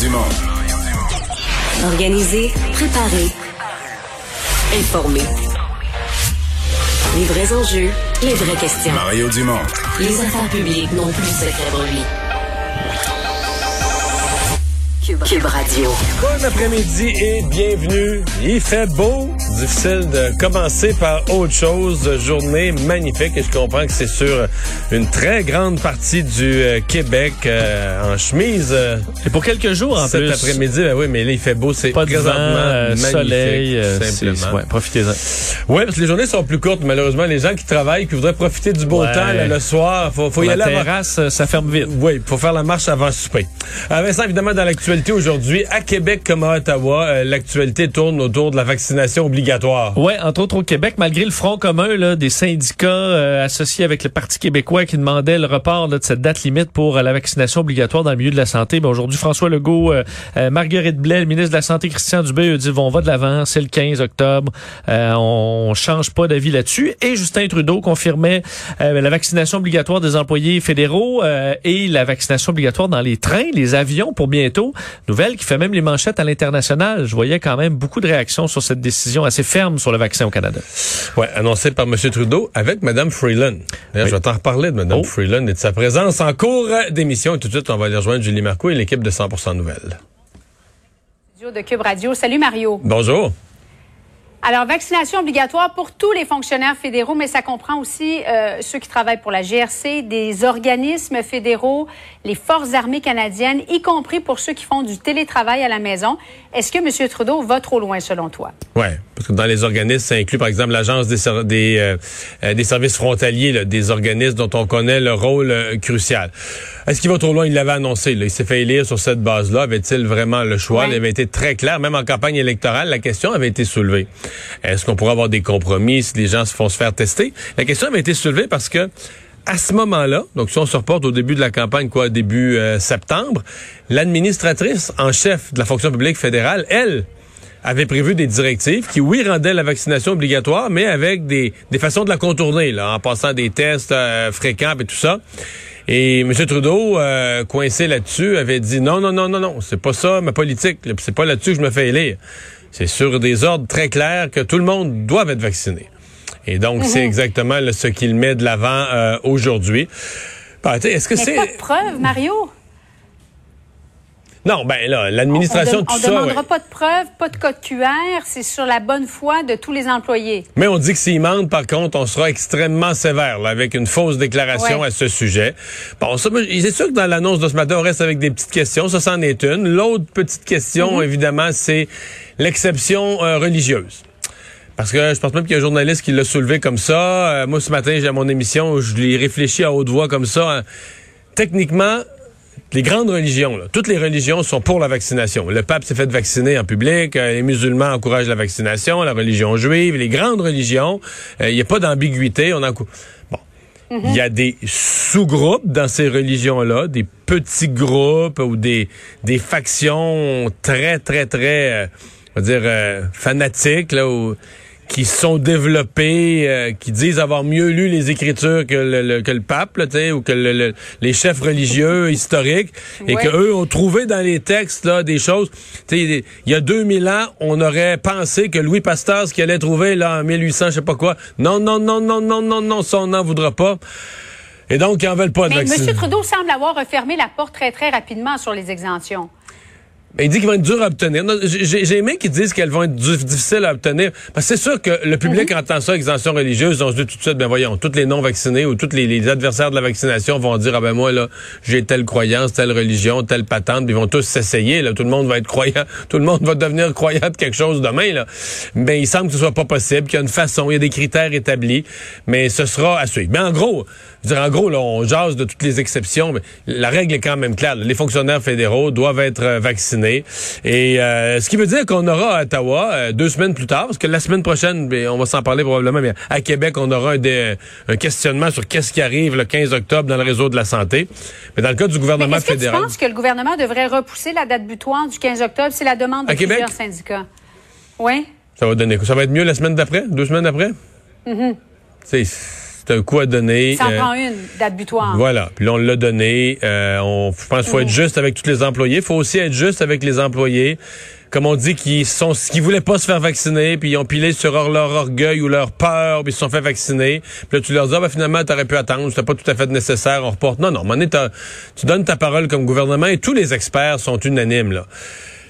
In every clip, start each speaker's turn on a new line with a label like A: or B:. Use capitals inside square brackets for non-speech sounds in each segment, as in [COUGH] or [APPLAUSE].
A: Dumont.
B: Organiser, préparer, informer. Les vrais enjeux, les vraies questions.
A: Mario Dumont.
B: Les affaires publiques n'ont plus de secret pour lui. Cube, Cube Radio.
C: Bon après-midi et bienvenue. Il fait beau. Difficile de commencer par autre chose. Journée magnifique et je comprends que c'est sur une très grande partie du euh, Québec euh, en chemise. euh,
D: Et pour quelques jours en
C: cet
D: plus.
C: après-midi, ben oui, mais là il fait beau, c'est
D: Pas de vent,
C: présentement
D: euh, soleil, euh, c'est-
C: simplement.
D: ouais, profitez-en.
C: Ouais, parce que les journées sont plus courtes malheureusement. Les gens qui travaillent, qui voudraient profiter du beau
D: Ouais.
C: temps là, le soir, faut, faut y
D: la
C: aller avant-
D: terrasse, euh, ça ferme vite.
C: Oui, il faut faire la marche avant souper. Vincent, évidemment, dans l'actualité aujourd'hui, à Québec comme à Ottawa, l'actualité tourne autour de la vaccination
D: Ouais, entre autres au Québec, malgré le front commun là, des syndicats euh, associés avec le Parti québécois qui demandait le report là, de cette date limite pour euh, la vaccination obligatoire dans le milieu de la santé. Ben, aujourd'hui, François Legault, euh, euh, Marguerite Blais, le ministre de la Santé, Christian Dubé, dit on va de l'avant, c'est le 15 octobre, on change pas d'avis là-dessus. Et Justin Trudeau confirmait la vaccination obligatoire des employés fédéraux et la vaccination obligatoire dans les trains, les avions pour bientôt. Nouvelle qui fait même les manchettes à l'international. Je voyais quand même beaucoup de réactions sur cette décision assez ferme sur le vaccin au Canada.
C: Ouais, annoncé par M. Trudeau avec Mme Freeland. D'ailleurs, je vais t'en reparler de Mme
D: Oh.
C: Freeland et de sa présence en cours d'émission. Et tout de suite, on va aller rejoindre Julie Marco et l'équipe de 100% Nouvelles.
E: de Cube Radio. Salut Mario.
C: Bonjour.
E: Alors, vaccination obligatoire pour tous les fonctionnaires fédéraux, mais ça comprend aussi euh, ceux qui travaillent pour la GRC, des organismes fédéraux, les forces armées canadiennes, y compris pour ceux qui font du télétravail à la maison. Est-ce que M. Trudeau va trop loin selon toi?
C: Ouais, parce que dans les organismes, ça inclut par exemple l'agence des, des, euh, euh, des services frontaliers, là, des organismes dont on connaît le rôle euh, crucial. Est-ce qu'il va trop loin? Il l'avait annoncé. Là. Il s'est fait élire sur cette base-là. Avait-il vraiment le choix?
E: Ouais.
C: Il avait été très clair. Même en campagne électorale, la question avait été soulevée. Est-ce qu'on pourrait avoir des compromis si les gens se font se faire tester? La question avait été soulevée parce que à ce moment-là, donc si on se reporte au début de la campagne, quoi, début euh, septembre, l'administratrice en chef de la fonction publique fédérale, elle, avait prévu des directives qui, oui, rendaient la vaccination obligatoire, mais avec des, des façons de la contourner, là, en passant des tests euh, fréquents et tout ça. Et M. Trudeau, euh, coincé là-dessus, avait dit non, non, non, non, non, c'est pas ça ma politique. C'est pas là-dessus que je me fais élire. C'est sur des ordres très clairs que tout le monde doit être vacciné. Et donc, c'est exactement là, ce qu'il met de l'avant euh, aujourd'hui. Ben, Est-ce que c'est...
E: pas de preuves, Mario.
C: Non, ben là,
E: On
C: l'administration,
E: ne
C: tout ça...
E: demandera
C: ouais.
E: pas de preuves, pas de code QR. C'est sur la bonne foi de tous les employés.
C: Mais on dit que s'ils mentent, par contre, on sera extrêmement sévère, là, avec une fausse déclaration
E: Ouais.
C: à ce sujet. Bon, c'est sûr que dans l'annonce de ce matin, on reste avec des petites questions. Ça, c'en est une. L'autre petite question, évidemment, c'est l'exception euh, religieuse. Parce que je pense même qu'il y a un journaliste qui l'a soulevé comme ça. Euh, moi, ce matin, j'ai à mon émission, je l'ai réfléchi à haute voix comme ça. hein. Techniquement, les grandes religions, là, toutes les religions sont pour la vaccination. Le pape s'est fait vacciner en public, euh, les musulmans encouragent la vaccination, la religion juive, les grandes religions, euh, il n'y a pas d'ambiguïté. On Bon. Il y a des sous-groupes dans ces religions-là, des petits groupes ou des, des factions très, très, très, euh, on va dire, euh, fanatiques, là, où- qui sont développés, euh, qui disent avoir mieux lu les Écritures que le, le- que le pape, là, ou que le- le- les chefs religieux [LAUGHS] historiques, et
E: Ouais.
C: que eux ont trouvé dans les textes là des choses. Il y a 2000 ans, on aurait pensé que Louis Pasteur, ce qu'il allait trouver là en 1800, je sais pas quoi. Non, non, non, non, non, non, non, ça on n'en voudra pas. Et donc, ils en veulent pas de
E: Mais
C: vaccin.
E: M. Trudeau semble avoir refermé la porte très, très rapidement sur les exemptions.
C: Ben, il dit qu'ils vont être durs à obtenir. J'ai aimé qu'ils disent qu'elles vont être difficiles à obtenir. Parce que c'est sûr que le public entend ça, exemption religieuse, on se dit tout de suite, ben voyons, tous les non-vaccinés ou tous les, les adversaires de la vaccination vont dire, ah ben moi, là, j'ai telle croyance, telle religion, telle patente, puis ils vont tous s'essayer, là. Tout le monde va être croyant. [LAUGHS] Tout le monde va devenir croyant de quelque chose demain, là. Mais il semble que ce soit pas possible, qu'il y a une façon, il y a des critères établis, mais ce sera à suivre. Mais en gros, dire, en gros, là, on jase de toutes les exceptions, mais la règle est quand même claire. Les fonctionnaires fédéraux doivent être euh, vaccinés. Et euh, ce qui veut dire qu'on aura à Ottawa, euh, deux semaines plus tard, parce que la semaine prochaine, ben, on va s'en parler probablement, mais à Québec, on aura un, questionnement sur qu'est-ce qui arrive le 15 octobre dans le réseau de la santé. Mais dans le cas du gouvernement
E: Est-ce que tu
C: fédéral...
E: penses que le gouvernement devrait repousser la date butoir du 15 octobre? C'est la demande de
C: À Québec?
E: plusieurs syndicats. Oui?
C: Ça va donner? Ça va être mieux la semaine d'après? Deux semaines d'après? C'est c'est c'est un coup à donner.
E: Ça en
C: Euh,
E: prend une, date butoir.
C: Voilà. Puis là, on l'a donné. Euh, on, je pense qu'il faut être juste avec tous les employés. Il faut aussi être juste avec les employés. Comme on dit, qui sont, qui voulaient pas se faire vacciner, puis ils ont pilé sur leur, orgueil ou leur peur, puis ils se sont fait vacciner. Puis là, tu leur dis, ah, ben, finalement, t'aurais pu attendre, c'était pas tout à fait nécessaire, on reporte. Non, non, donné, tu donnes ta parole comme gouvernement et tous les experts sont unanimes, là.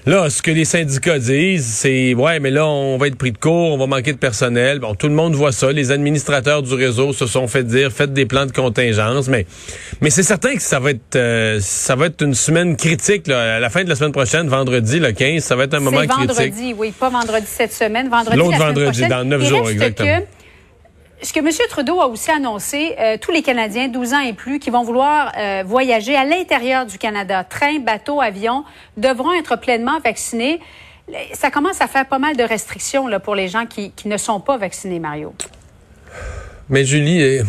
C: Là, ce que les syndicats disent, c'est ouais, mais là, on va être pris de court, on va manquer de personnel. Bon, tout le monde voit ça. Les administrateurs du réseau se sont fait dire, faites des plans de contingence. Mais, mais c'est certain que ça va être, euh, ça va être une semaine critique. Là. À la fin de la semaine prochaine, vendredi, le 15, ça va être un moment
E: C'est vendredi,
C: critique.
E: oui, pas vendredi cette semaine, vendredi
C: L'autre vendredi,
E: prochaine.
C: dans neuf jours, exactement.
E: que ce que M. Trudeau a aussi annoncé, euh, tous les Canadiens 12 ans et plus qui vont vouloir euh, voyager à l'intérieur du Canada, train, bateau, avion, devront être pleinement vaccinés. Ça commence à faire pas mal de restrictions là, pour les gens qui, qui ne sont pas vaccinés, Mario.
C: Mais Julie,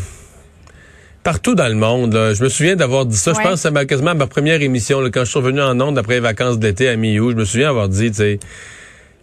C: partout dans le monde, là, je me souviens d'avoir dit ça. Je pense que c'est ma- quasiment ma première émission, là, quand je suis revenu en ondes après les vacances d'été à mi-août. Je me souviens avoir dit, tu sais,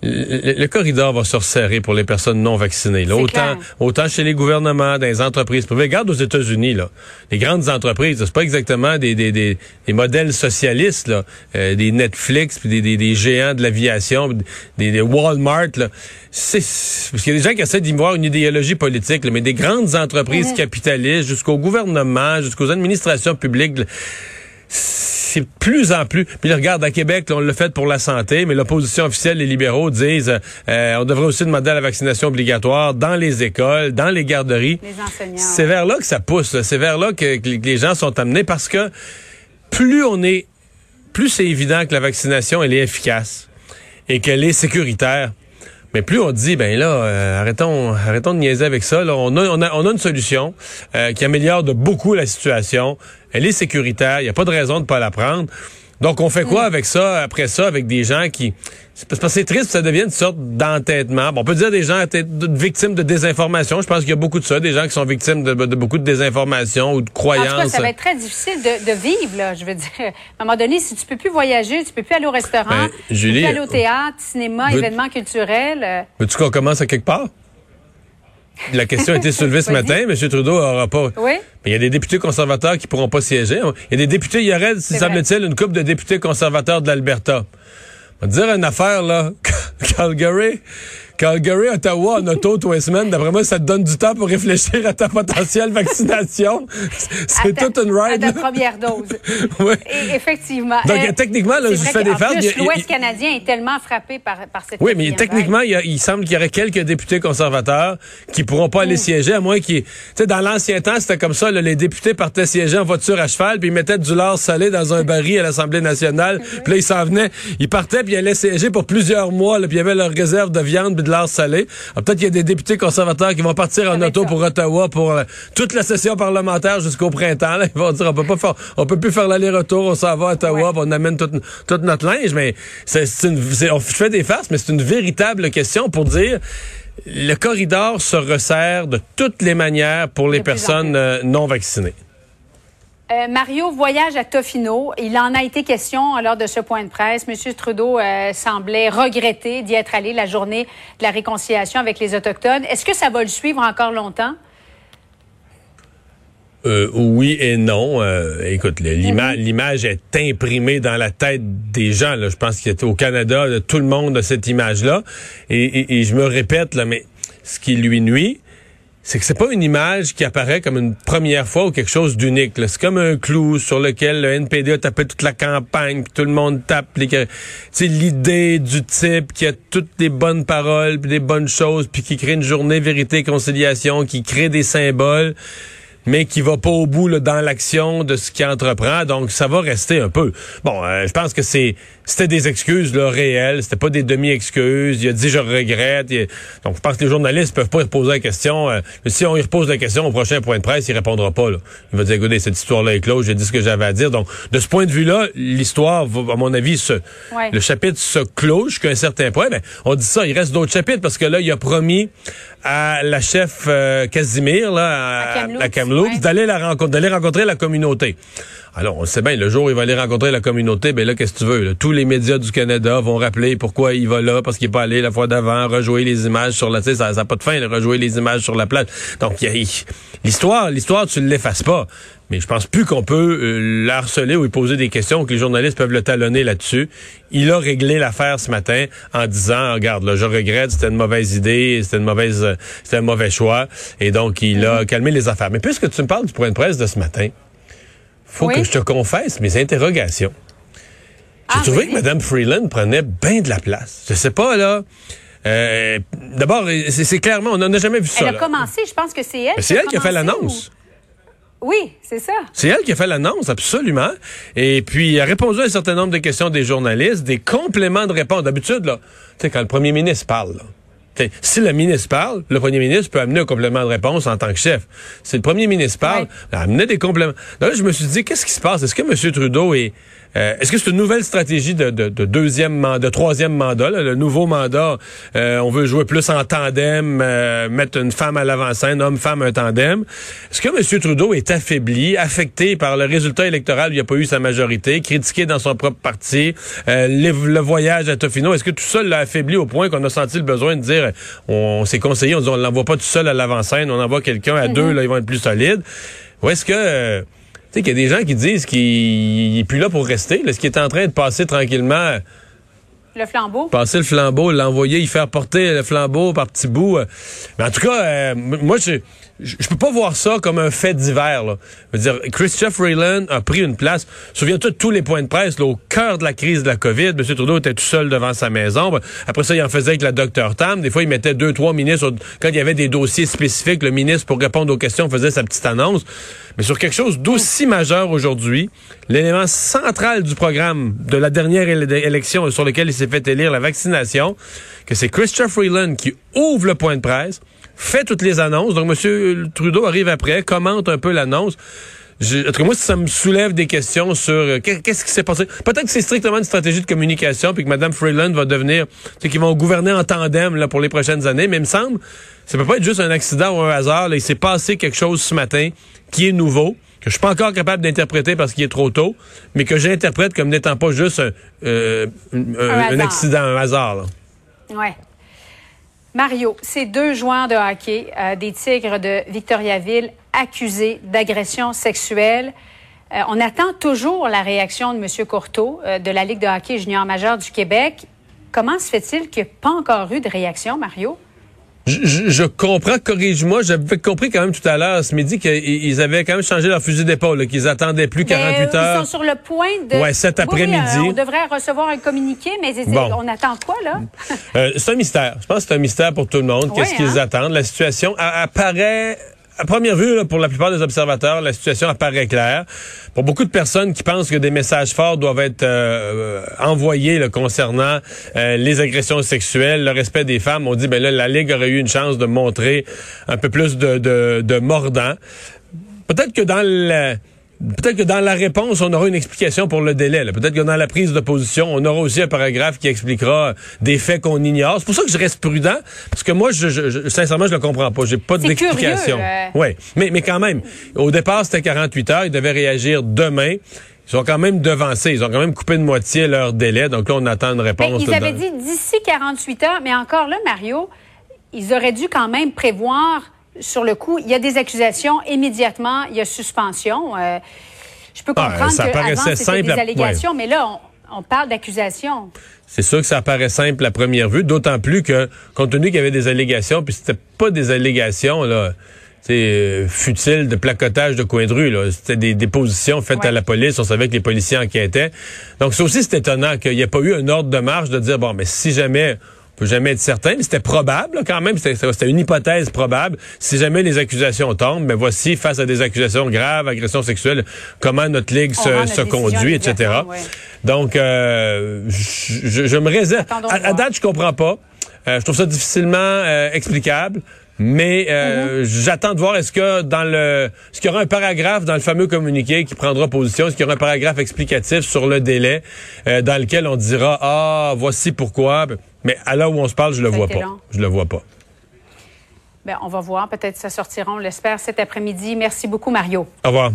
C: le, le corridor va se resserrer pour les personnes non vaccinées. Là. Autant,
E: clair.
C: autant chez les gouvernements, dans les entreprises privées. Regarde aux États-Unis, là, les grandes entreprises, c'est pas exactement des, des, des, des modèles socialistes, là, euh, des Netflix, puis des, des, des géants de l'aviation, des, des Walmart. Là. C'est, c'est- parce qu'il y a des gens qui essaient d'y voir une idéologie politique, là, mais des grandes entreprises capitalistes, jusqu'au gouvernement, jusqu'aux administrations publiques. là, c'est plus en plus. Puis là, regarde, à Québec, là, on l'a fait pour la santé, mais l'opposition officielle, les libéraux disent euh, on devrait aussi demander la vaccination obligatoire dans les écoles, dans les garderies.
E: Les enseignants.
C: C'est vers là que ça pousse. C'est vers là que, que les gens sont amenés parce que plus on est, plus c'est évident que la vaccination elle est efficace et qu'elle est sécuritaire. Mais plus on dit, ben là, euh, arrêtons, arrêtons de niaiser avec ça. Là. On, a, on, a, on a une solution euh, qui améliore de beaucoup la situation. Elle est sécuritaire. Il n'y a pas de raison de ne pas la prendre. Donc, on fait quoi avec ça, après ça, avec des gens qui... C'est parce que c'est triste, ça devient une sorte d'entêtement. Bon, on peut dire des gens victimes de désinformation. Je pense qu'il y a beaucoup de ça, des gens qui sont victimes de, de beaucoup de désinformation ou de
E: En tout cas,
C: croyances.
E: ça va être très difficile de, de vivre, là. Je veux dire, à un moment donné, si tu peux plus voyager, tu peux plus aller au restaurant,
C: Ben,
E: tu peux plus aller au théâtre, cinéma,
C: veux-
E: événements culturels. euh,
C: Veux-tu qu'on commence à quelque part? La question a été soulevée ce [LAUGHS] matin. M. Trudeau n'aura pas.
E: Oui.
C: Mais il y a des députés conservateurs qui pourront pas siéger. Il y a des députés, il y aurait, semble-t-il, une couple de députés conservateurs de l'Alberta. On va dire une affaire, là. [LAUGHS] Calgary. Calgary, Ottawa, en auto, tous les semaines. D'après moi, ça te donne du temps pour réfléchir à ta potentielle vaccination. C'est
E: à ta-
C: toute une
E: à
C: ride.
E: ta
C: là.
E: première dose. [LAUGHS]
C: Ouais.
E: Et effectivement.
C: Donc,
E: Euh,
C: techniquement, là, je fais des a-
E: L'Ouest canadien est tellement frappé par, par cette
C: Oui, mais techniquement, il, y a- il semble qu'il y aurait quelques députés conservateurs qui pourront pas aller siéger, à moins qu'ils... Tu sais, dans l'ancien temps, c'était comme ça, là, les députés partaient siéger en voiture à cheval, puis ils mettaient du lard salé dans un baril à l'Assemblée nationale, [LAUGHS] puis là, ils s'en venaient, ils partaient, puis ils allaient siéger pour plusieurs mois, là, puis il y avait leur réserve de viande puis de salé. Alors, peut-être qu'il y a des députés conservateurs qui vont partir en auto
E: ça.
C: pour Ottawa pour euh, toute la session parlementaire jusqu'au printemps. Là. Ils vont dire, on peut pas faire, on peut plus faire l'aller-retour, on s'en va à Ottawa,
E: Ouais.
C: on amène tout, tout notre linge, mais c'est, on fait des farces, mais c'est une véritable question pour dire le corridor se resserre de toutes les manières pour les personnes euh, non vaccinées.
E: Euh, Mario voyage à Tofino. Il en a été question lors de ce point de presse. Monsieur Trudeau euh, semblait regretter d'y être allé la journée de la réconciliation avec les Autochtones. Est-ce que ça va le suivre encore longtemps?
C: Euh, oui et non. Euh, écoute, l'image est imprimée dans la tête des gens. Là. Je pense qu'au Canada, là, tout le monde a cette image-là. Et, et- et je me répète, là, mais ce qui lui nuit, c'est que c'est pas une image qui apparaît comme une première fois ou quelque chose d'unique. C'est comme un clou sur lequel le NPD a tapé toute la campagne, puis tout le monde tape. les sais, l'idée du type qui a toutes des bonnes paroles, puis des bonnes choses, puis qui crée une journée vérité et conciliation, qui crée des symboles mais qui va pas au bout là, dans l'action de ce qu'il entreprend. Donc, ça va rester un peu. Bon, euh, je pense que c'est c'était des excuses là, réelles. C'était pas des demi-excuses. Il a dit je regrette. Donc, je pense que les journalistes peuvent pas y reposer la question. Euh, mais si on y repose la question au prochain point de presse, il répondra pas. Là. Il va dire, écoutez, cette histoire-là est close. J'ai dit ce que j'avais à dire. Donc, de ce point de vue-là, l'histoire, va, à mon avis, se,
E: Ouais.
C: le chapitre se clôt jusqu'à un certain point. Ben, on dit ça, il reste d'autres chapitres parce que là, il a promis à la chef euh, Casimir, là,
E: À
C: à,
E: Kamloops. Ouais.
C: d'aller la rencontrer, d'aller rencontrer la communauté. Alors, on sait bien, le jour où il va aller rencontrer la communauté, ben là, qu'est-ce que tu veux? là? Tous les médias du Canada vont rappeler pourquoi il va là, parce qu'il est pas allé la fois d'avant, rejouer les images sur la, tu sais, ça n'a pas de fin, de rejouer les images sur la plage. Donc, il y a- il- l'histoire, l'histoire, tu ne l'effaces pas. Mais je pense plus qu'on peut euh, l'harceler ou lui poser des questions, que les journalistes peuvent le talonner là-dessus. Il a réglé l'affaire ce matin en disant, regarde, là, je regrette, c'était une mauvaise idée, c'était une mauvaise, euh, c'était un mauvais choix. Et donc, il a calmé les affaires. Mais puisque tu me parles du point de presse de ce matin, faut
E: Oui.
C: que je te confesse mes interrogations. J'ai
E: Ah,
C: trouvé que Mme Freeland prenait bien de la place. Je sais pas, là. Euh, D'abord, c'est c'est clairement, on n'en a jamais vu ça.
E: Elle a
C: là.
E: commencé, je pense que c'est elle.
C: C'est elle qui a fait l'annonce.
E: ou- Oui, c'est ça.
C: C'est elle qui a fait l'annonce, absolument. Et puis, elle a répondu à un certain nombre de questions des journalistes, des compléments de réponse. D'habitude, là, tu sais, quand le premier ministre parle, là, si le ministre parle, le premier ministre peut amener un complément de réponse en tant que chef. Si le premier ministre parle,
E: Ouais.
C: amenait des compléments. Là, je me suis dit, qu'est-ce qui se passe? Est-ce que M. Trudeau est... euh, Est-ce que c'est une nouvelle stratégie de, de, de deuxième mandat, de troisième mandat, là, le nouveau mandat, euh, on veut jouer plus en tandem, euh, mettre une femme à l'avant-scène, homme-femme un tandem. Est-ce que M. Trudeau est affaibli, affecté par le résultat électoral? Où il n'y a pas eu sa majorité, critiqué dans son propre parti, euh, le, voyage à Tofino, est-ce que tout ça l'a affaibli au point qu'on a senti le besoin de dire, on, s'est conseillé, on dit on l'envoie pas tout seul à l'avant-scène, on envoie quelqu'un à deux, là, ils vont être plus solides. Ou est-ce que... tu sais qu'il y a des gens qui disent qu'il est plus là pour rester. Là, ce qui est en train de passer tranquillement,
E: Le flambeau.
C: passer le flambeau, l'envoyer, y faire porter le flambeau par petits bouts. euh. Mais en tout cas, euh, moi, je, je peux pas voir ça comme un fait divers. Là. Je veux dire, Christophe Freeland a pris une place. Souviens-toi de tous les points de presse au cœur de la crise de la COVID. M. Trudeau était tout seul devant sa maison. Ben, Après ça, il en faisait avec la docteur Tam. Des fois, il mettait deux, trois ministres. Quand il y avait des dossiers spécifiques, le ministre, pour répondre aux questions, faisait sa petite annonce. Mais sur quelque chose d'aussi majeur aujourd'hui, l'élément central du programme de la dernière éle- élection sur lequel il s'est fait élire, la vaccination, que c'est Christopher Freeland qui ouvre le point de presse, fait toutes les annonces. Donc, M. Trudeau arrive après, commente un peu l'annonce. Je- en tout cas, moi, ça me soulève des questions sur euh, qu'est- qu'est-ce qui s'est passé? Peut-être que c'est strictement une stratégie de communication, puis que Mme Freeland va devenir, tu sais, qu'ils vont gouverner en tandem là, pour les prochaines années. Mais il me semble, ça peut pas être juste un accident ou un hasard. là. Il s'est passé quelque chose ce matin qui est nouveau, que je suis pas encore capable d'interpréter parce qu'il est trop tôt, mais que j'interprète comme n'étant pas juste un, euh, un- un- accident, un hasard. là.
E: Ouais. Mario, ces deux joueurs de hockey euh, des Tigres de Victoriaville accusés d'agression sexuelle. Euh, on attend toujours la réaction de M. Courteau euh, de la Ligue de hockey junior majeur du Québec. Comment se fait-il qu'il n'y ait pas encore eu de réaction, Mario?
C: Je, je- je comprends, corrige-moi, j'avais compris quand même tout à l'heure, ce midi, qu'ils ils avaient quand même changé leur fusil d'épaule, qu'ils attendaient plus 48
E: Ben,
C: heures.
E: Ils sont sur le point de.
C: Ouais, cet
E: Oui,
C: après-midi.
E: euh, on devrait recevoir un communiqué, mais
C: Bon.
E: on attend quoi, là?
C: Euh, c'est un mystère. Je pense que c'est un mystère pour tout le monde. Qu'est-ce
E: Ouais,
C: qu'ils
E: hein?
C: attendent? La situation apparaît... À première vue, là, pour la plupart des observateurs, la situation apparaît claire. Pour beaucoup de personnes qui pensent que des messages forts doivent être euh, envoyés là, concernant euh, les agressions sexuelles, le respect des femmes, on dit ben là la Ligue aurait eu une chance de montrer un peu plus de, de, de mordant. Peut-être que dans la Peut-être que dans la réponse, on aura une explication pour le délai. Peut-être que dans la prise de position, on aura aussi un paragraphe qui expliquera des faits qu'on ignore. C'est pour ça que je reste prudent, parce que moi, je, je- sincèrement, je le comprends pas. J'ai pas d'explication.
E: euh.
C: Oui, mais, mais quand même, au départ, c'était 48 heures. Ils devaient réagir demain. Ils ont quand même devancé. Ils ont quand même coupé de moitié leur délai. Donc là, on attend une
E: Ben,
C: réponse.
E: ils avaient
C: dans-
E: dit d'ici 48 heures, mais encore là, Mario, ils auraient dû quand même prévoir sur le coup, il y a des accusations, immédiatement, il y a suspension. Euh, je peux
C: Ah,
E: comprendre
C: ça
E: que avant,
C: paraissait
E: c'était
C: simple
E: des allégations, mais là, on, on parle d'accusations.
C: C'est sûr que ça paraît simple à première vue, d'autant plus que, compte tenu qu'il y avait des allégations, puis c'était pas des allégations, là, c'est euh, futiles de placotage de coin de rue, là. C'était des dépositions faites
E: Ouais.
C: à la police, on savait que les policiers enquêtaient. Donc, c'est aussi, c'est étonnant qu'il n'y ait pas eu un ordre de marche de dire, bon, mais si jamais, peut jamais être certain, mais c'était probable, là, quand même, c'était une hypothèse probable. Si jamais les accusations tombent, mais voici, face à des accusations graves, agressions sexuelles, comment notre ligue
E: On
C: se,
E: notre
C: se conduit, etc.
E: ouais.
C: Donc, euh, je, je- je me réserve. À, date, je comprends pas. Euh, je trouve ça difficilement euh, explicable. Mais euh,
E: Mm-hmm.
C: j'attends de voir est-ce que dans le est-ce qu'il y aura un paragraphe dans le fameux communiqué qui prendra position, est-ce qu'il y aura un paragraphe explicatif sur le délai euh, dans lequel on dira ah voici pourquoi. Mais à l'heure où on se parle, je le
E: Ça
C: vois pas.
E: long.
C: Je le vois pas.
E: ben, on va voir. Peut-être ça sortira, on l'espère, cet après-midi. Merci beaucoup, Mario.
C: Au revoir.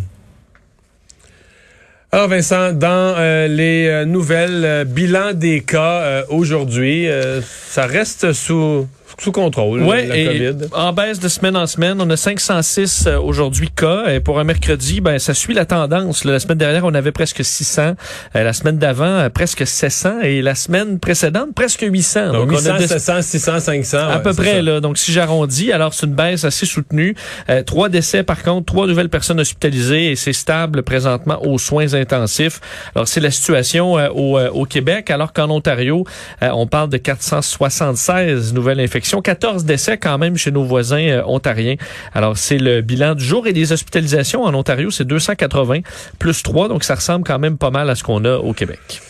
C: Alors Vincent, dans euh, les euh, nouvelles, euh, bilan des cas aujourd'hui, ça reste sous sous contrôle,
D: ouais,
C: la
D: et
C: COVID.
D: En baisse de semaine en semaine, on a 506 euh, aujourd'hui cas. Et pour un mercredi, ben ça suit la tendance. La semaine dernière, on avait presque 600. Euh, la semaine d'avant, euh, presque 700. Et la semaine précédente, presque 800.
C: Donc,
D: on
C: 800,
D: a de-
C: 700, 600, 500.
D: à
C: ouais,
D: peu près
C: ça.
D: là. Donc si j'arrondis, alors c'est une baisse assez soutenue. Euh, trois décès par contre, trois nouvelles personnes hospitalisées et c'est stable présentement aux soins intensifs. Alors c'est la situation euh, au, euh, au Québec, alors qu'en Ontario, on parle de 476 nouvelles infections, 14 décès quand même chez nos voisins euh, ontariens. Alors c'est le bilan du jour et des hospitalisations en Ontario, c'est 280 plus 3, donc ça ressemble quand même pas mal à ce qu'on a au Québec.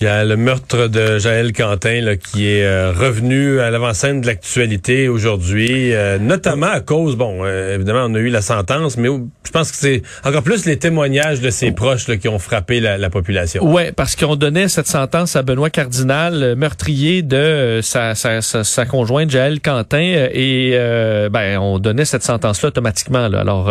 C: Il y a le meurtre de Jaël Quentin là, qui est euh, revenu à l'avant-scène de l'actualité aujourd'hui, euh, notamment à cause, bon, euh, évidemment, on a eu la sentence, mais je pense que c'est encore plus les témoignages de ses proches là, qui ont frappé la, la population.
D: Ouais, parce qu'on donnait cette sentence à Benoît Cardinal, euh, meurtrier de euh, sa, sa, sa, sa conjointe Jaël Quentin, euh, et ben on donnait cette sentence-là automatiquement. Là. Alors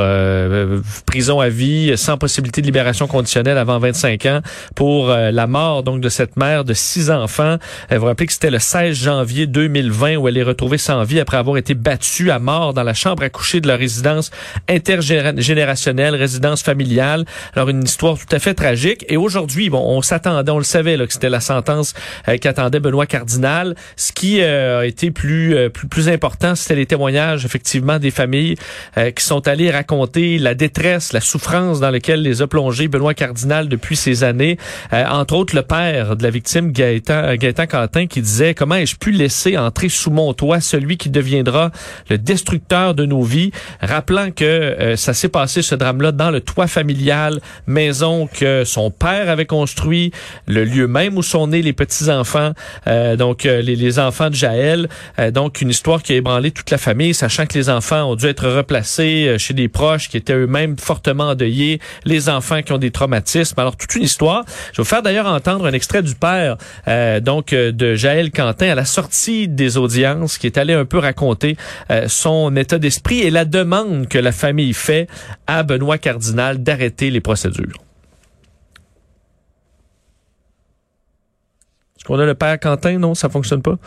D: prison à vie, sans possibilité de libération conditionnelle avant 25 ans pour la mort donc de cette mère de six enfants. Euh, vous vous rappelez que c'était le 16 janvier 2020 où elle est retrouvée sans vie après avoir été battue à mort dans la chambre à coucher de la résidence intergénérationnelle, résidence familiale. Alors une histoire tout à fait tragique. Et aujourd'hui, bon, on s'attendait, on le savait là, que c'était la sentence euh, qu'attendait Benoît Cardinal. Ce qui euh, a été plus, euh, plus plus important, c'était les témoignages effectivement des familles euh, qui sont allées raconter la détresse, la souffrance dans laquelle les a plongés Benoît Cardinal depuis ces années. Euh, entre autres, le père de la victime Gaëtan, Gaëtan Quentin qui disait comment ai-je pu laisser entrer sous mon toit celui qui deviendra le destructeur de nos vies, rappelant que euh, ça s'est passé ce drame-là dans le toit familial, maison que son père avait construit, le lieu même où sont nés les petits-enfants, euh, donc euh, les, les enfants de Jaël. Euh, donc une histoire qui a ébranlé toute la famille, sachant que les enfants ont dû être replacés euh, chez des proches qui étaient eux-mêmes fortement endeuillés, les enfants qui ont des traumatismes. Alors toute une histoire. Je vais vous faire d'ailleurs entendre un extrait du père euh, donc euh, de Jaël Quentin à la sortie des audiences, qui est allé un peu raconter euh, son état d'esprit et la demande que la famille fait à Benoît Cardinal d'arrêter les procédures. Est-ce qu'on a le père Quentin? Non, ça fonctionne pas?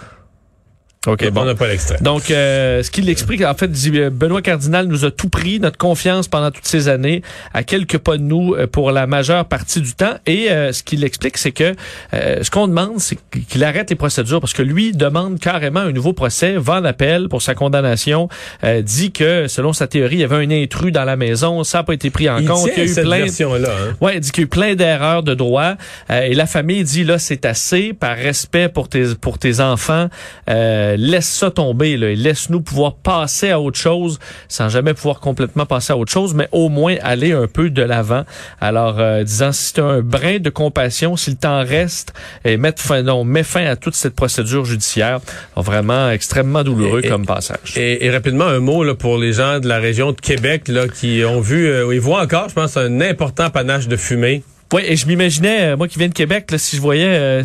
D: OK,
C: On
D: bon.
C: n'a pas l'extrait.
D: Donc, euh, ce qu'il explique, en fait, dit, euh, Benoît Cardinal nous a tout pris, notre confiance pendant toutes ces années, à quelques pas de nous euh, pour la majeure partie du temps. Et euh, ce qu'il explique, c'est que euh, ce qu'on demande, c'est qu'il arrête les procédures parce que lui demande carrément un nouveau procès, va en appel pour sa condamnation, euh, dit que, selon sa théorie, il y avait un intrus dans la maison, ça n'a pas été pris en
C: Il
D: compte,
C: tient
D: il y a eu
C: cette
D: plein...
C: version-là. Hein?
D: Ouais, il dit qu'il y a eu plein d'erreurs de droit euh, et la famille dit là c'est assez par respect pour tes pour tes enfants, euh, laisse ça tomber là, et laisse-nous pouvoir passer à autre chose sans jamais pouvoir complètement passer à autre chose, mais au moins aller un peu de l'avant. Alors euh, disant si tu as un brin de compassion, s'il t'en reste et mettre fin non, met fin à toute cette procédure judiciaire, vraiment extrêmement douloureux
C: Et-
D: comme passage.
C: Et, et rapidement, un mot là, pour les gens de la région de Québec là, qui ont vu, euh, ils voient encore, je pense, un important panache de fumée.
D: Oui, et je m'imaginais, euh, moi qui viens de Québec, là, si je voyais euh,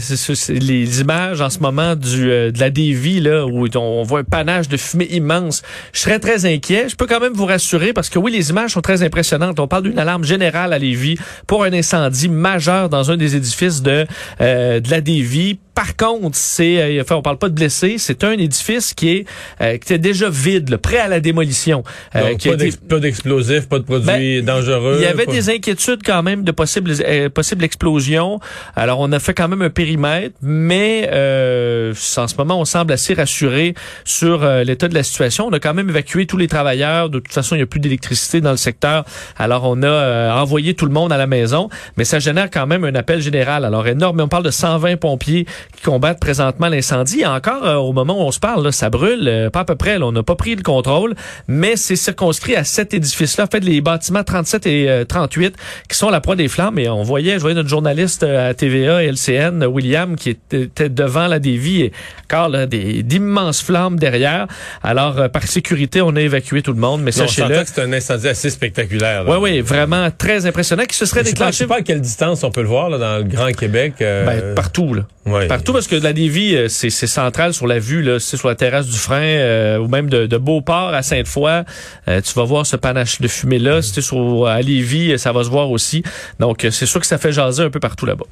D: les images en ce moment du euh, de la dévie là où on voit un panache de fumée immense, je serais très inquiet. Je peux quand même vous rassurer parce que oui, les images sont très impressionnantes. On parle d'une alarme générale à Lévis pour un incendie majeur dans un des édifices de euh, de la dévie. Par contre, c'est, euh, enfin, on parle pas de blessés, c'est un édifice qui est euh, qui était déjà vide, là, prêt à la démolition. euh,
C: Donc,
D: qui a
C: pas d'explosifs, pas de produits
D: Ben,
C: dangereux.
D: il y avait
C: pas-
D: des inquiétudes quand même de possibles euh, possibles explosions. Alors on a fait quand même un périmètre, mais euh, en ce moment on semble assez rassuré sur euh, l'état de la situation. On a quand même évacué tous les travailleurs. De toute façon, il n'y a plus d'électricité dans le secteur. Alors on a euh, envoyé tout le monde à la maison, mais ça génère quand même un appel général. Alors énorme. Mais on parle de 120 pompiers qui combattent présentement l'incendie. Encore euh, au moment où on se parle, là, ça brûle, euh, pas à peu près. là. on n'a pas pris le contrôle, mais c'est circonscrit à cet édifice-là. En fait, les bâtiments 37 et euh, 38 qui sont la proie des flammes. Et on voyait, je voyais notre journaliste euh, à TVA et LCN, William, qui était devant la dévie et encore là, des d'immenses flammes derrière. Alors, euh, par sécurité, on a évacué tout le monde, mais sachez-le.
C: c'était un incendie assez spectaculaire.
D: Oui, oui, vraiment très impressionnant qui se serait
C: Je sais pas, je
D: déclenché
C: sais pas à quelle distance on peut le voir là, dans le Grand Québec. euh,
D: ben, partout. Là.
C: ouais.
D: Partout parce que la Lévis, euh, c'est c'est central sur la vue, là, c'est sur la terrasse du frein euh, ou même de, de Beauport à Sainte-Foy. Euh, tu vas voir ce panache de fumée-là. Si t'es sur à Lévis, ça va se voir aussi. Donc, c'est sûr que ça fait jaser un peu partout là-bas.